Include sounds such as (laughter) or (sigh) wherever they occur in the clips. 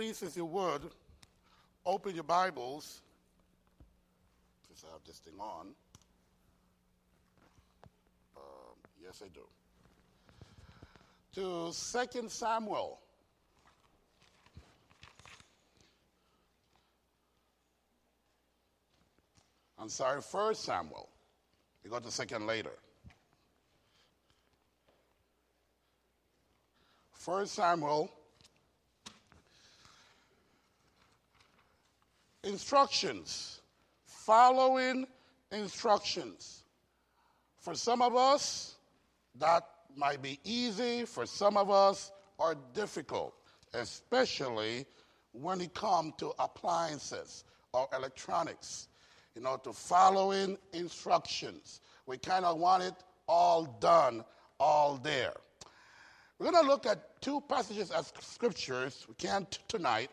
please, if you would, open your Bibles. Since I have this thing on. Um, yes, I do. To Second Samuel. I'm sorry, First Samuel. We got the second later. First Samuel instructions, following instructions. For some of us, that might be easy, for some of us, are difficult, especially when it comes to appliances or electronics. You know, to following instructions. We kind of want it all done, all there. We're going to look at two passages of scriptures, we can't tonight,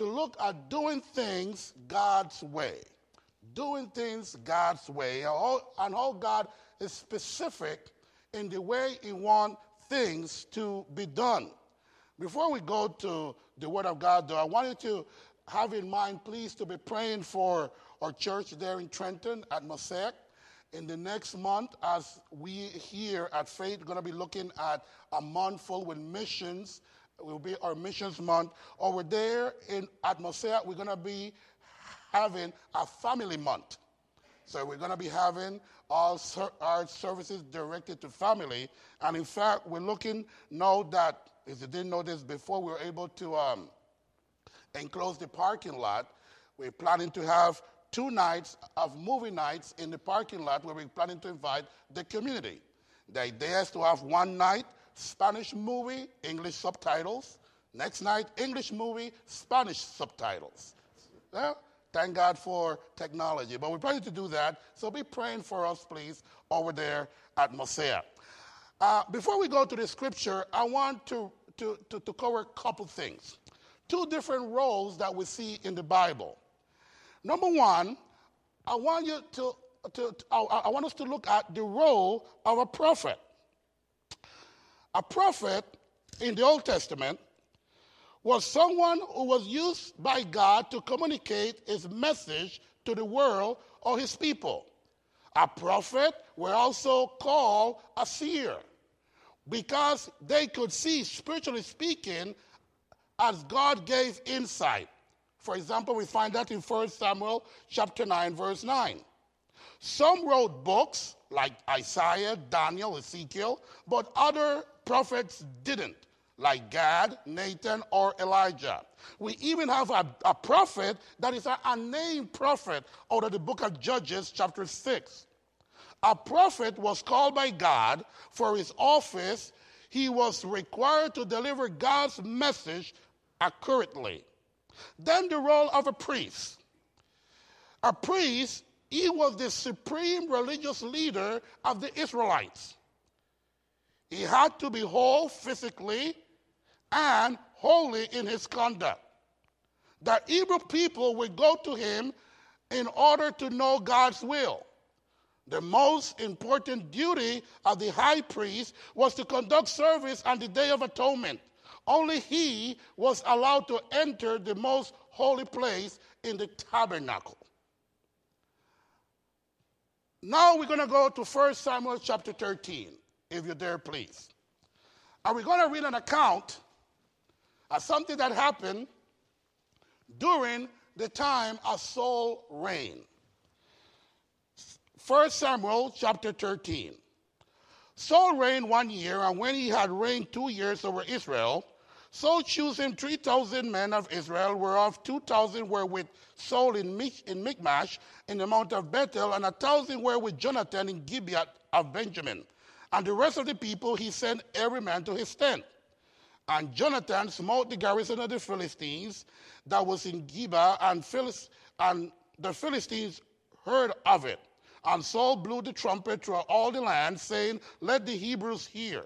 to look at doing things God's way. Doing things God's way, and how God is specific in the way He wants things to be done. Before we go to the Word of God, though, I want you to have in mind, please, to be praying for our church there in Trenton at Mosaic. In the next month, as we here at Faith, going to be looking at a month full with missions will be our missions month. Over there in at Mosaic, we're going to be having a family month. So we're going to be having all ser- our services directed to family. And in fact, we're looking now that, if you didn't know this before, we were able to um, enclose the parking lot. We're planning to have two nights of movie nights in the parking lot where we're planning to invite the community. The idea is to have one night Spanish movie, English subtitles. Next night, English movie, Spanish subtitles. Well, thank God for technology. But we're planning to do that, so be praying for us, please, over there at Mosaic. Uh, before we go to the scripture, I want to, to, to, to cover a couple things. Two different roles that we see in the Bible. Number one, I want you to, to, to I, I want us to look at the role of a prophet. A prophet in the Old Testament was someone who was used by God to communicate his message to the world or his people. A prophet were also called a seer because they could see, spiritually speaking, as God gave insight. For example, we find that in 1 Samuel chapter 9, verse 9. Some wrote books like Isaiah, Daniel, Ezekiel, but other prophets didn't, like Gad, Nathan, or Elijah. We even have a, a prophet that is a, a named prophet out of the book of Judges, chapter 6. A prophet was called by God for his office. He was required to deliver God's message accurately. Then the role of a priest. A priest, he was the supreme religious leader of the Israelites. He had to be whole physically and holy in his conduct. The Hebrew people would go to him in order to know God's will. The most important duty of the high priest was to conduct service on the Day of Atonement. Only he was allowed to enter the most holy place in the tabernacle. Now we're going to go to 1 Samuel chapter 13 if you're there, please. Are we going to read an account of something that happened during the time of Saul reign. 1 Samuel chapter 13. Saul reigned one year, and when he had reigned two years over Israel, Saul chose him 3,000 men of Israel, whereof 2,000 were with Saul in, Mich- in Michmash in the mount of Bethel, and a thousand were with Jonathan in Gibeah of Benjamin. And the rest of the people he sent every man to his tent. And Jonathan smote the garrison of the Philistines that was in Gibeah, and, Philist- and the Philistines heard of it. And Saul blew the trumpet throughout all the land, saying, Let the Hebrews hear.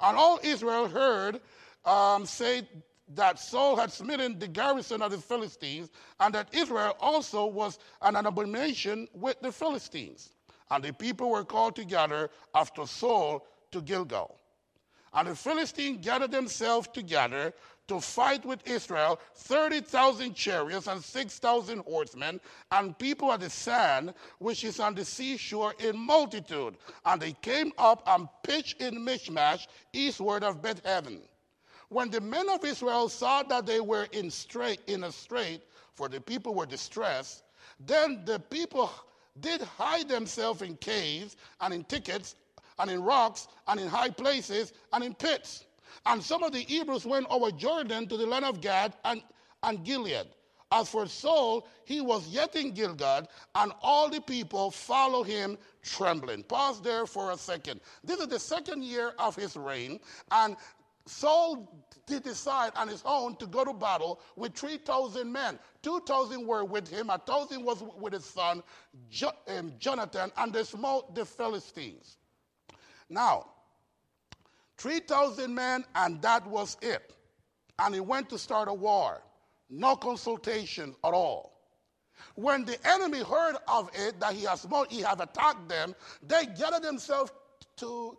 And all Israel heard um, say that Saul had smitten the garrison of the Philistines, and that Israel also was an abomination with the Philistines. And the people were called together after Saul to Gilgal. And the Philistines gathered themselves together to fight with Israel 30,000 chariots and 6,000 horsemen, and people at the sand, which is on the seashore, in multitude. And they came up and pitched in Michmash, eastward of Bethaven. When the men of Israel saw that they were in, strait, in a strait, for the people were distressed, then the people did hide themselves in caves and in thickets and in rocks and in high places and in pits. And some of the Hebrews went over Jordan to the land of Gad and, and Gilead. As for Saul, he was yet in Gilgal, and all the people followed him trembling. Pause there for a second. This is the second year of his reign, and Saul did decide on his own to go to battle with 3,000 men. 2,000 were with him, 1,000 was with his son jo- um, Jonathan, and they smote the Philistines. Now, 3,000 men, and that was it. And he went to start a war. No consultation at all. When the enemy heard of it, that he has he have attacked them, they gathered themselves to,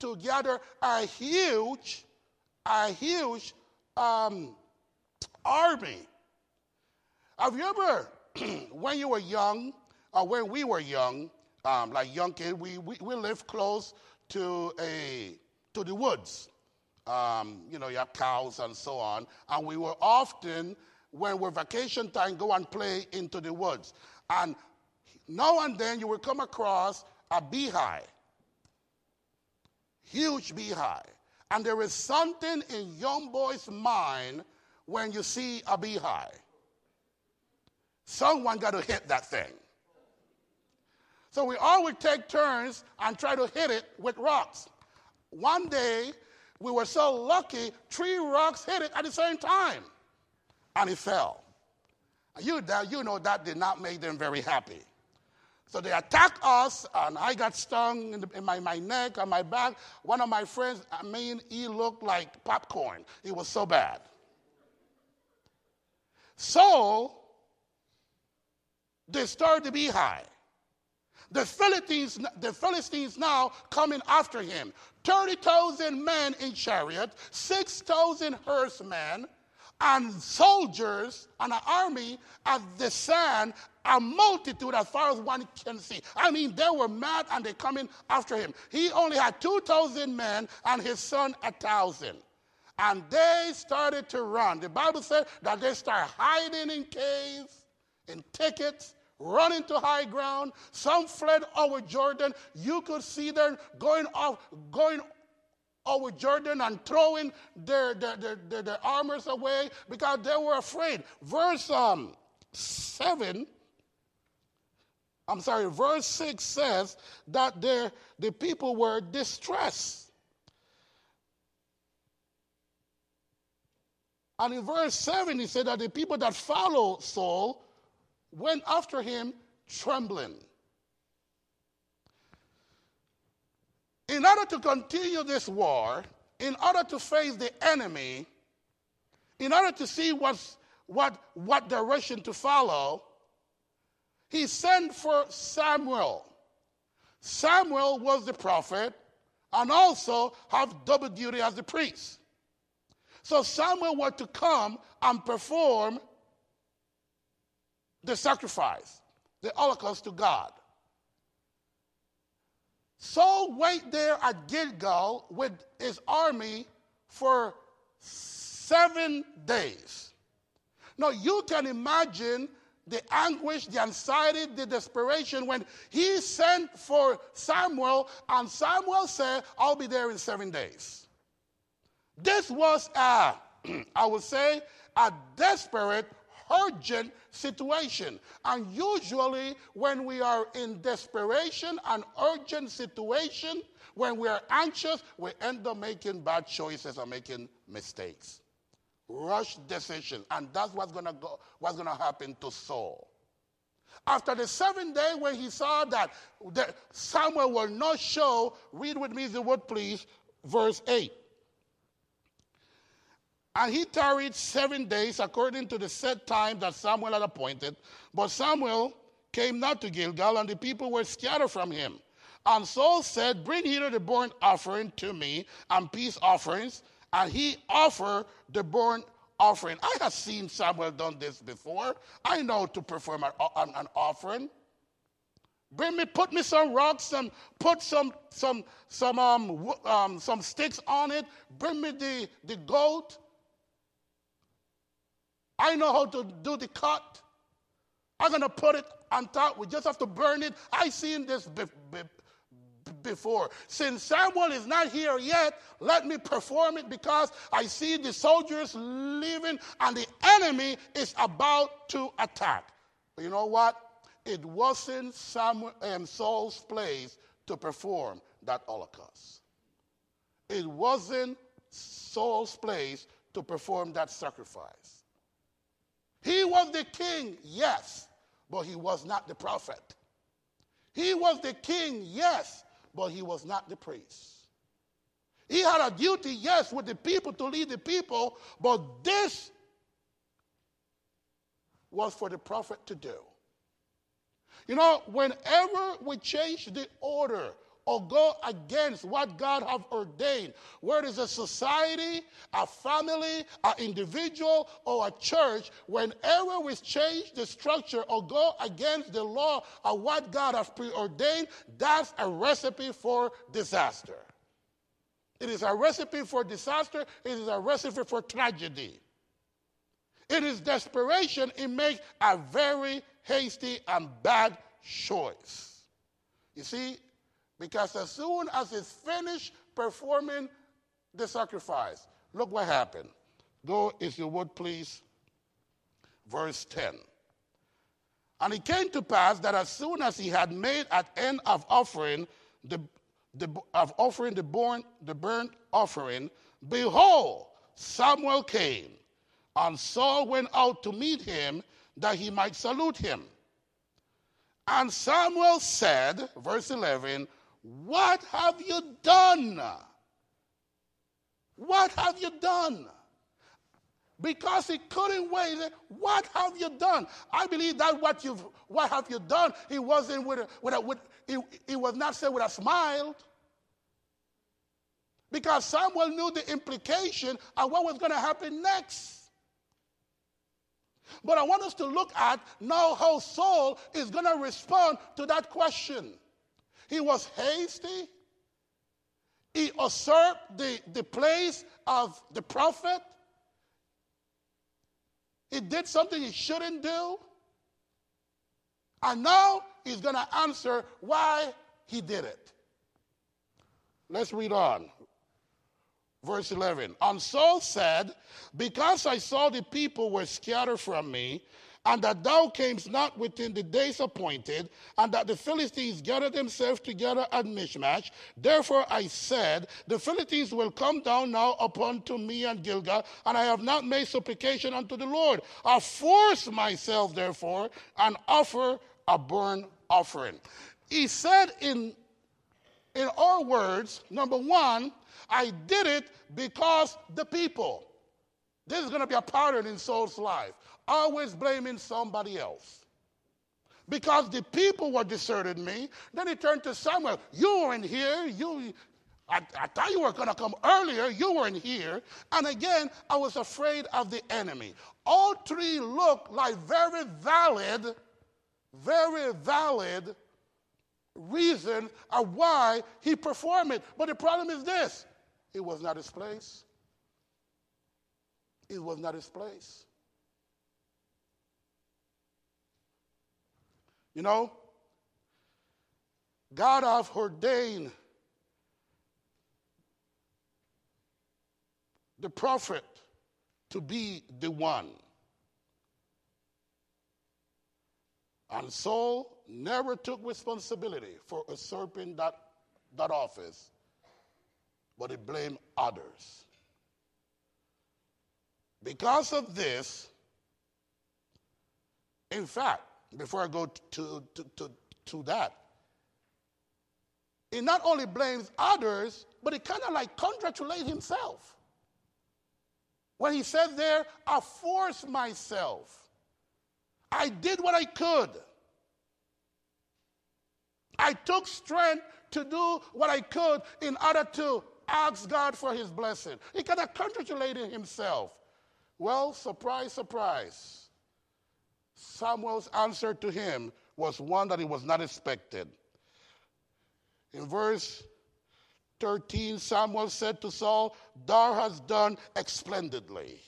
to gather a huge, a huge um, army. Have you ever, (clears throat) when you were young, or when we were young, um, like young kids, we, we, we lived close to a to the woods. Um, you know, you have cows and so on. And we were often, when we're vacation time, go and play into the woods. And now and then you will come across a beehive, huge beehive. And there is something in young boy's mind when you see a beehive. Someone got to hit that thing. So we always take turns and try to hit it with rocks. One day, we were so lucky, three rocks hit it at the same time, and it fell. You, you know that did not make them very happy. So they attacked us, and I got stung in, the, in, my, my neck and my back. One of my friends, I mean, he looked like popcorn. It was so bad. So they started to be high. The Philistines, the Philistines now coming after him. 30,000 men in chariot, 6,000 horsemen, and soldiers and an army at the sand, a multitude as far as one can see. I mean, they were mad and they're coming after him. He only had 2,000 men and his son a thousand. And they started to run. The Bible said that they started hiding in caves, in thickets, running to high ground. Some fled over Jordan. You could see them going off, going over Jordan and throwing their, their, their, their, their armors away because they were afraid. Verse um, 7, I'm sorry, verse 6 says that the people were distressed. And in verse 7, he said that the people that followed Saul went after him trembling. In order to continue this war, in order to face the enemy, in order to see what's, what, what direction to follow, he sent for Samuel. Samuel was the prophet and also have double duty as the priest. So Samuel was to come and perform the sacrifice, the holocaust to God. Saul wait there at Gilgal with his army for seven days. Now you can imagine the anguish, the anxiety, the desperation when he sent for Samuel, and Samuel said, I'll be there in seven days. This was, a, (clears throat) I would say, a desperate urgent situation. And usually, when we are in desperation and urgent situation, when we are anxious, we end up making bad choices or making mistakes. Rush decision. And that's what's gonna go, what's gonna happen to Saul. After the seventh day, when he saw that, that Samuel will not show, read with me the word, please, verse 8. And he tarried seven days according to the set time that Samuel had appointed. But Samuel came not to Gilgal, and the people were scattered from him. And Saul said, Bring hither the burnt offering to me and peace offerings. And he offered the burnt offering. I have seen Samuel done this before. I know to perform an, an, offering. Bring me, put me some rocks and put some some some um, um, some sticks on it. Bring me the, the goat. I know how to do the cut. I'm gonna put it on top. We just have to burn it. I seen this be, be, before. Since Samuel is not here yet, let me perform it because I see the soldiers leaving and the enemy is about to attack. But you know what? It wasn't Samuel and um, Saul's place to perform that holocaust. It wasn't Saul's place to perform that sacrifice. He was the king, yes, but he was not the prophet. He was the king, yes, but he was not the priest. He had a duty, yes, with the people to lead the people, but this was for the prophet to do. You know, whenever we change the order or go against what God have ordained, whether it's a society, a family, an individual, or a church, whenever we change the structure or go against the law of what God has preordained, that's a recipe for disaster. It is a recipe for disaster. It is a recipe for tragedy. It is desperation. It makes a very hasty and bad choice. You see, because as soon as he's finished performing the sacrifice, look what happened. Go, if you would please, verse 10. And it came to pass that as soon as he had made an end of offering the, the of offering the burnt, the burnt offering, behold, Samuel came, and Saul went out to meet him that he might salute him. And Samuel said, verse 11, What have you done? What have you done? Because he couldn't wait. What have you done? I believe that what you've what have you done? He wasn't with a, with a, with he, he was not said with a smile. Because Samuel knew the implication of what was going to happen next. But I want us to look at now how Saul is going to respond to that question. He was hasty. He usurped the, the place of the prophet. He did something he shouldn't do. And now he's going to answer why he did it. Let's read on. Verse 11. And Saul said, Because I saw the people were scattered from me, and that thou camest not within the days appointed, and that the Philistines gathered themselves together at Michmash. Therefore I said, The Philistines will come down now upon to me and Gilgal, and I have not made supplication unto the Lord. I force myself, therefore, and offer a burnt offering. He said in, in our words, number one, I did it because the people. This is going to be a pattern in Saul's life. Always blaming somebody else. Because the people were deserted me. Then he turned to Samuel. You weren't here. You, I, I thought you were going to come earlier. You weren't here. And again, I was afraid of the enemy. All three look like very valid, very valid reason of why he performed it. But the problem is this it was not his place. It was not his place. You know, God have ordained the prophet to be the one. And Saul never took responsibility for usurping that, that office but he blamed others. Because of this, in fact, before I go to, to, to, to that, he not only blames others, but he kind of like congratulates himself. When he said there, I forced myself. I did what I could. I took strength to do what I could in order to ask God for his blessing. He kind of congratulated himself. Well, surprise, surprise. Samuel's answer to him was one that he was not expected. In verse 13, Samuel said to Saul, Thou hast done splendidly.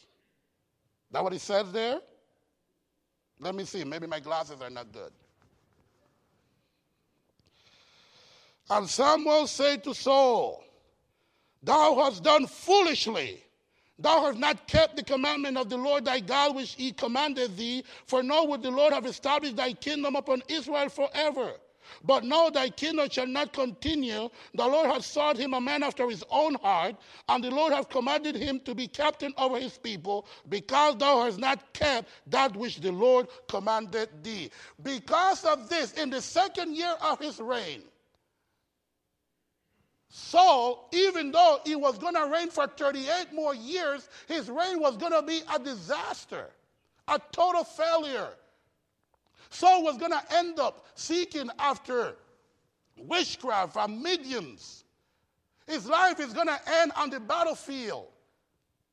That what he says there? Let me see. Maybe my glasses are not good. And Samuel said to Saul, Thou hast done foolishly. Thou hast not kept the commandment of the Lord thy God which he commanded thee, for now would the Lord have established thy kingdom upon Israel forever. But now thy kingdom shall not continue. The Lord hath sought him a man after his own heart, and the Lord hath commanded him to be captain over his people, because thou hast not kept that which the Lord commanded thee. Because of this, in the second year of his reign, Saul, even though he was going to reign for 38 more years, his reign was going to be a disaster, a total failure. Saul was going to end up seeking after witchcraft and mediums. His life is going to end on the battlefield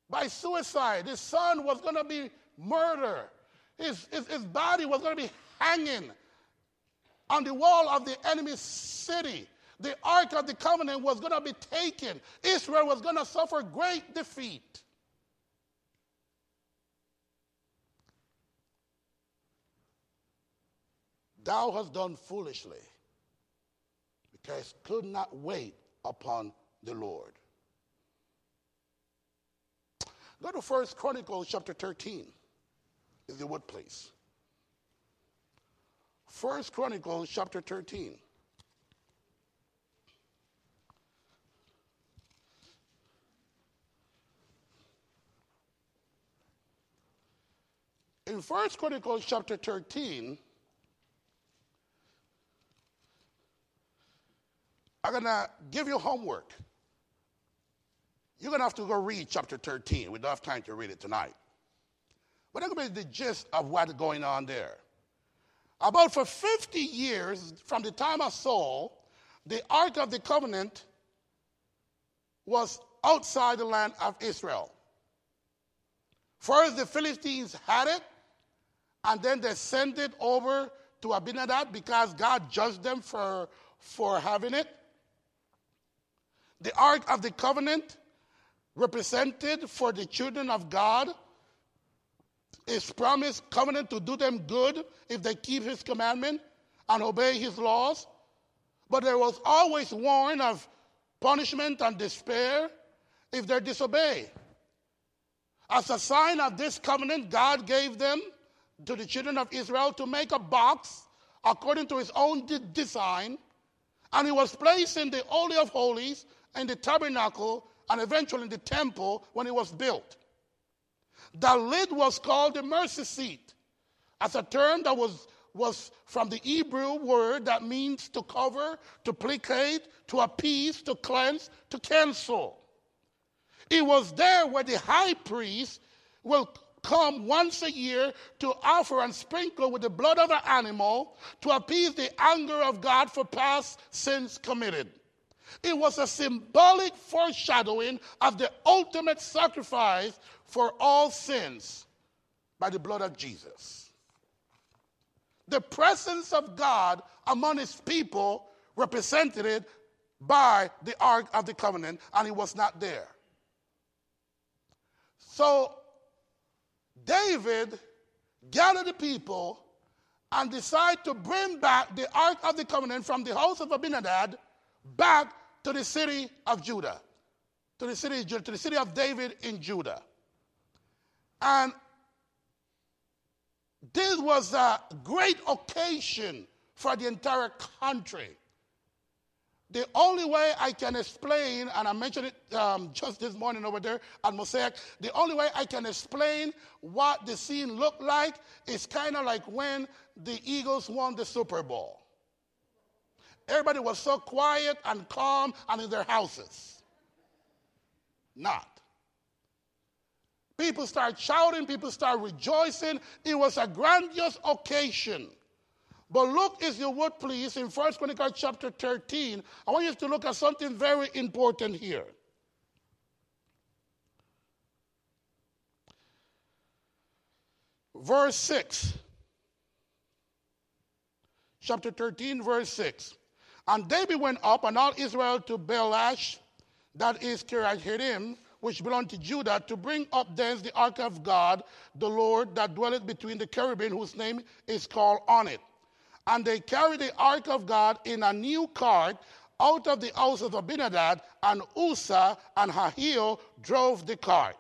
by suicide. His son was going to be murdered. His, his, his body was going to be hanging on the wall of the enemy's city. The Ark of the Covenant was going to be taken. Israel was going to suffer great defeat. Thou hast done foolishly because could not wait upon the Lord. Go to First Chronicles chapter 13, if you would please. First Chronicles chapter 13. In First Chronicles chapter 13, I'm going to give you homework. You're going to have to go read chapter 13. We don't have time to read it tonight. But that's going to be the gist of what's going on there. About for 50 years, from the time of Saul, the Ark of the Covenant was outside the land of Israel. First, the Philistines had it, and then they send it over to Abinadab because God judged them for, for having it. The Ark of the Covenant represented for the children of God is promised covenant to do them good if they keep his commandment and obey his laws. But there was always warning of punishment and despair if they disobey. As a sign of this covenant, God gave them to the children of Israel to make a box according to his own de- design, and it was placed in the Holy of Holies in the tabernacle and eventually in the temple when it was built. The lid was called the mercy seat, as a term that was, was from the Hebrew word that means to cover, to placate, to appease, to cleanse, to cancel. It was there where the high priest will come once a year to offer and sprinkle with the blood of an animal to appease the anger of God for past sins committed. It was a symbolic foreshadowing of the ultimate sacrifice for all sins by the blood of Jesus. The presence of God among his people represented by the Ark of the Covenant, and he was not there. So David gathered the people and decided to bring back the Ark of the Covenant from the house of Abinadab back to the city of Judah, to the city, to the city of David in Judah. And this was a great occasion for the entire country. The only way I can explain, and I mentioned it um, just this morning over there at Mosaic, the only way I can explain what the scene looked like is kind of like when the Eagles won the Super Bowl. Everybody was so quiet and calm and in their houses. Not. People start shouting, people start rejoicing. It was a grandiose occasion. But look, if you would please, in First Chronicles chapter 13, I want you to look at something very important here. Verse 6. Chapter 13, verse 6. And David went up and all Israel to Baalah, that is Kiriath which belonged to Judah, to bring up thence the ark of God, the Lord that dwelleth between the cherubim, whose name is called on it. And they carried the ark of God in a new cart out of the house of Abinadab, and Uzzah and Ahio drove the cart.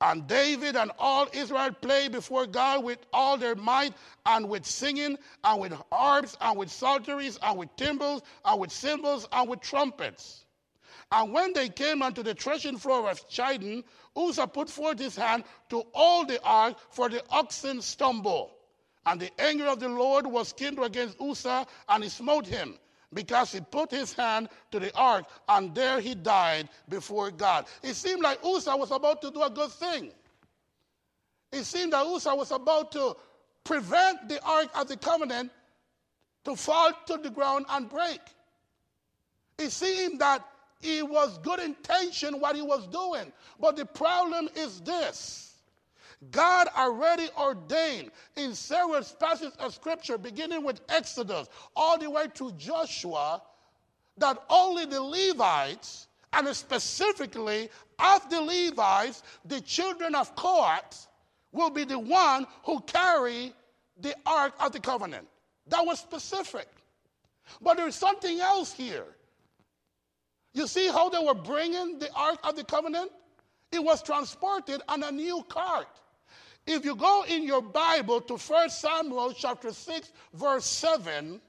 And David and all Israel played before God with all their might, and with singing, and with harps, and with psalteries, and with timbrels, and with cymbals, and with trumpets. And when they came unto the threshing floor of Chidon, Uzzah put forth his hand to hold the ark, for the oxen stumble. And the anger of the Lord was kindled against Uzzah, and he smote him because he put his hand to the ark, and there he died before God. It seemed like Uzzah was about to do a good thing. It seemed that Uzzah was about to prevent the ark of the covenant to fall to the ground and break. It seemed that it was good intention what he was doing. But the problem is this God already ordained in several passages of scripture, beginning with Exodus all the way to Joshua, that only the Levites, and specifically of the Levites, the children of Kohath, will be the one who carry the Ark of the Covenant. That was specific. But there's something else here. You see how they were bringing the Ark of the Covenant? It was transported on a new cart. If you go in your Bible to 1 Samuel chapter 6, verse 7,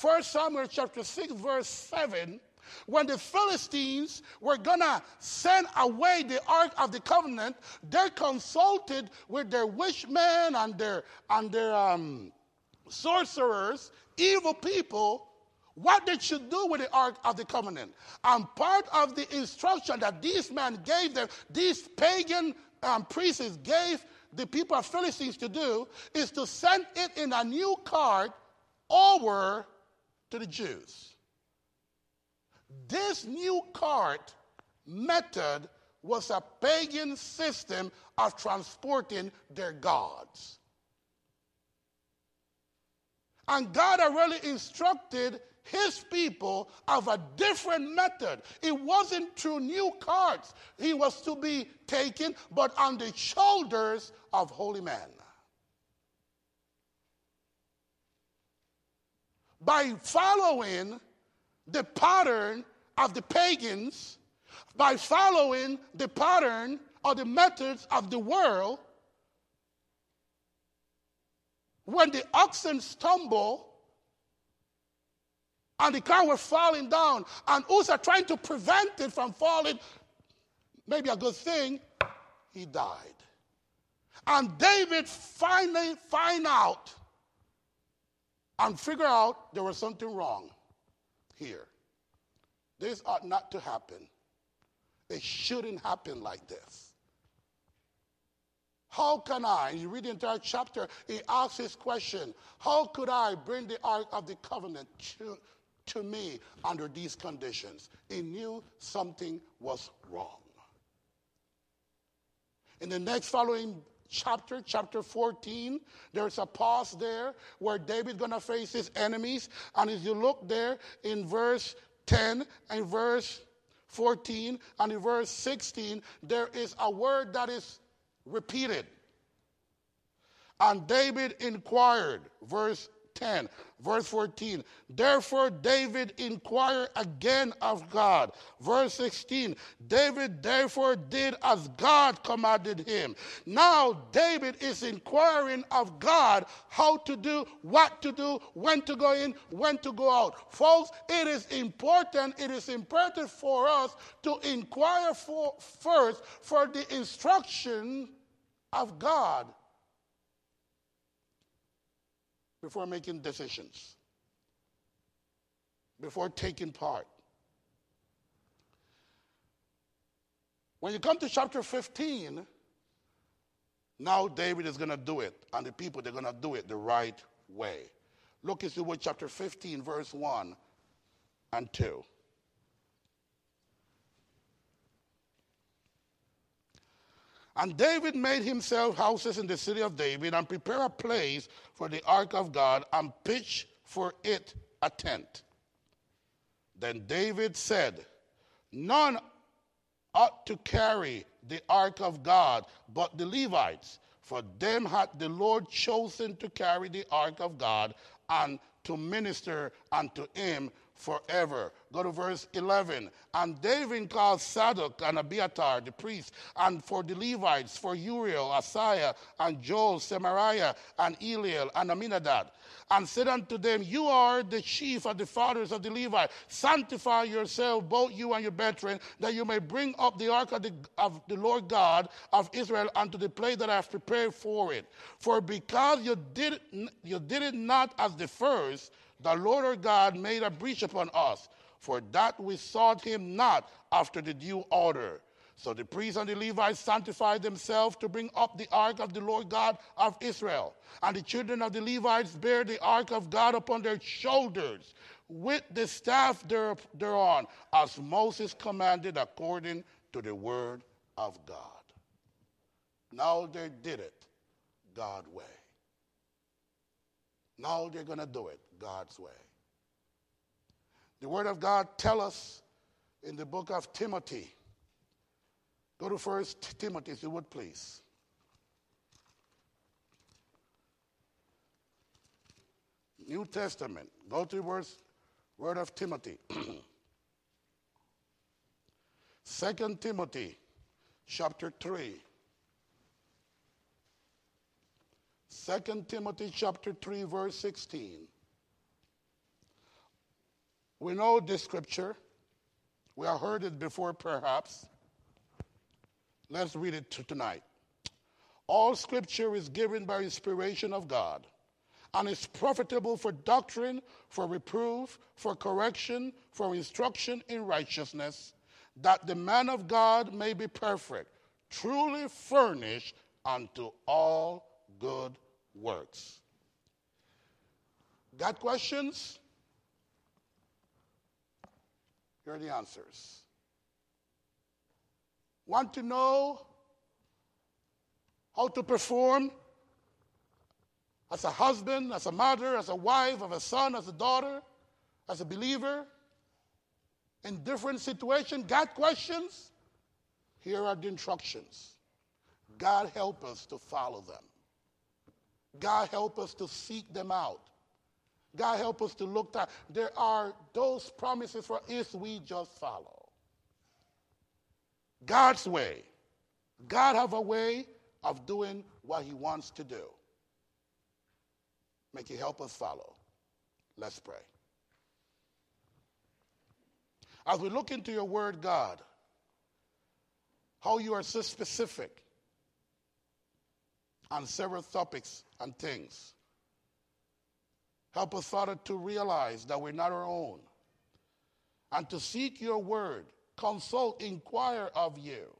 1 Samuel chapter 6, verse 7, when the Philistines were gonna send away the Ark of the Covenant, they consulted with their wishmen and their and their um, sorcerers, evil people, what they should do with the Ark of the Covenant. And part of the instruction that these men gave them, these pagan um, priests gave the people of Philistines to do is to send it in a new cart over to the Jews. This new cart method was a pagan system of transporting their gods. And God had really instructed his people of a different method. It wasn't through new carts he was to be taken, but on the shoulders of holy men. By following the pattern of the pagans, by following the pattern or the methods of the world, when the oxen stumble, and the car was falling down, and Uzzah trying to prevent it from falling. Maybe a good thing, he died. And David finally find out and figure out there was something wrong here. This ought not to happen. It shouldn't happen like this. How can I, you read the entire chapter, he asks this question How could I bring the Ark of the Covenant to, to me under these conditions. He knew something was wrong. In the next following chapter, chapter 14, there's a pause there where David's going to face his enemies. And as you look there in verse 10 and verse 14 and in verse 16, there is a word that is repeated. And David inquired, verse 10, verse 14. Therefore, David inquired again of God. Verse 16. David therefore did as God commanded him. Now, David is inquiring of God how to do, what to do, when to go in, when to go out. Folks, it is important, it is imperative for us to inquire for, first for the instruction of God before making decisions, before taking part. When you come to chapter 15, now David is going to do it, and the people, they're going to do it the right way. Look, you would, chapter 15, verse 1 and 2. And David made himself houses in the city of David and prepared a place for the ark of God and pitched for it a tent. Then David said, None ought to carry the ark of God but the Levites, for them had the Lord chosen to carry the ark of God and to minister unto him forever. Go to verse 11. And David called Zadok and Abiathar, the priests, and for the Levites, for Uriel, Asaiah, and Joel, Semariah, and Eliel, and Amminadab, and said unto them, You are the chief of the fathers of the Levites. Sanctify yourself, both you and your brethren, that you may bring up the ark of the, of the Lord God of Israel unto the place that I have prepared for it. For because you did, you did it not as the first, the Lord our God made a breach upon us, for that we sought him not after the due order. So the priests and the Levites sanctified themselves to bring up the ark of the Lord God of Israel. And the children of the Levites bear the ark of God upon their shoulders with the staff thereon, as Moses commanded according to the word of God. Now they did it God way. Now they're going to do it God's way. The Word of God tell us in the book of Timothy. Go to First Timothy, if you would please. New Testament. Go to words, word of Timothy. (clears throat) Second Timothy, chapter 3. 2 Timothy chapter 3 verse 16. We know this scripture. We have heard it before, perhaps. Let's read it tonight. All scripture is given by inspiration of God and is profitable for doctrine, for reproof, for correction, for instruction in righteousness, that the man of God may be perfect, truly furnished unto all good works. Got questions? Here are the answers. Want to know how to perform as a husband, as a mother, as a wife, as a son, as a daughter, as a believer in different situations? Got questions? Here are the instructions. God help us to follow them. God help us to seek them out. God help us to look that there are those promises for if we just follow. God's way. God have a way of doing what he wants to do. Make he help us follow. Let's pray. As we look into your word, God, how you are so specific on several topics and things. Help us, Father, to realize that we're not our own and to seek your word, consult, inquire of you.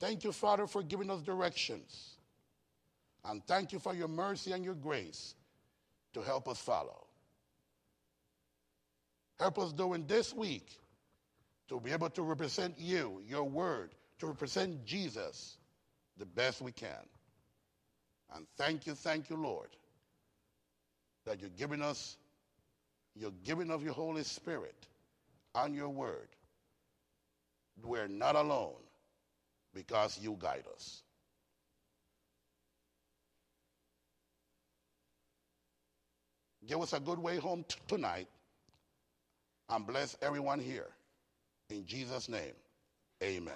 Thank you, Father, for giving us directions. And thank you for your mercy and your grace to help us follow. Help us during this week to be able to represent you, your word, to represent Jesus the best we can. And thank you, thank you, Lord, that you're giving us, you're giving of your Holy Spirit and your word. We're not alone because you guide us. Give us a good way home t- tonight and bless everyone here. In Jesus' name, amen.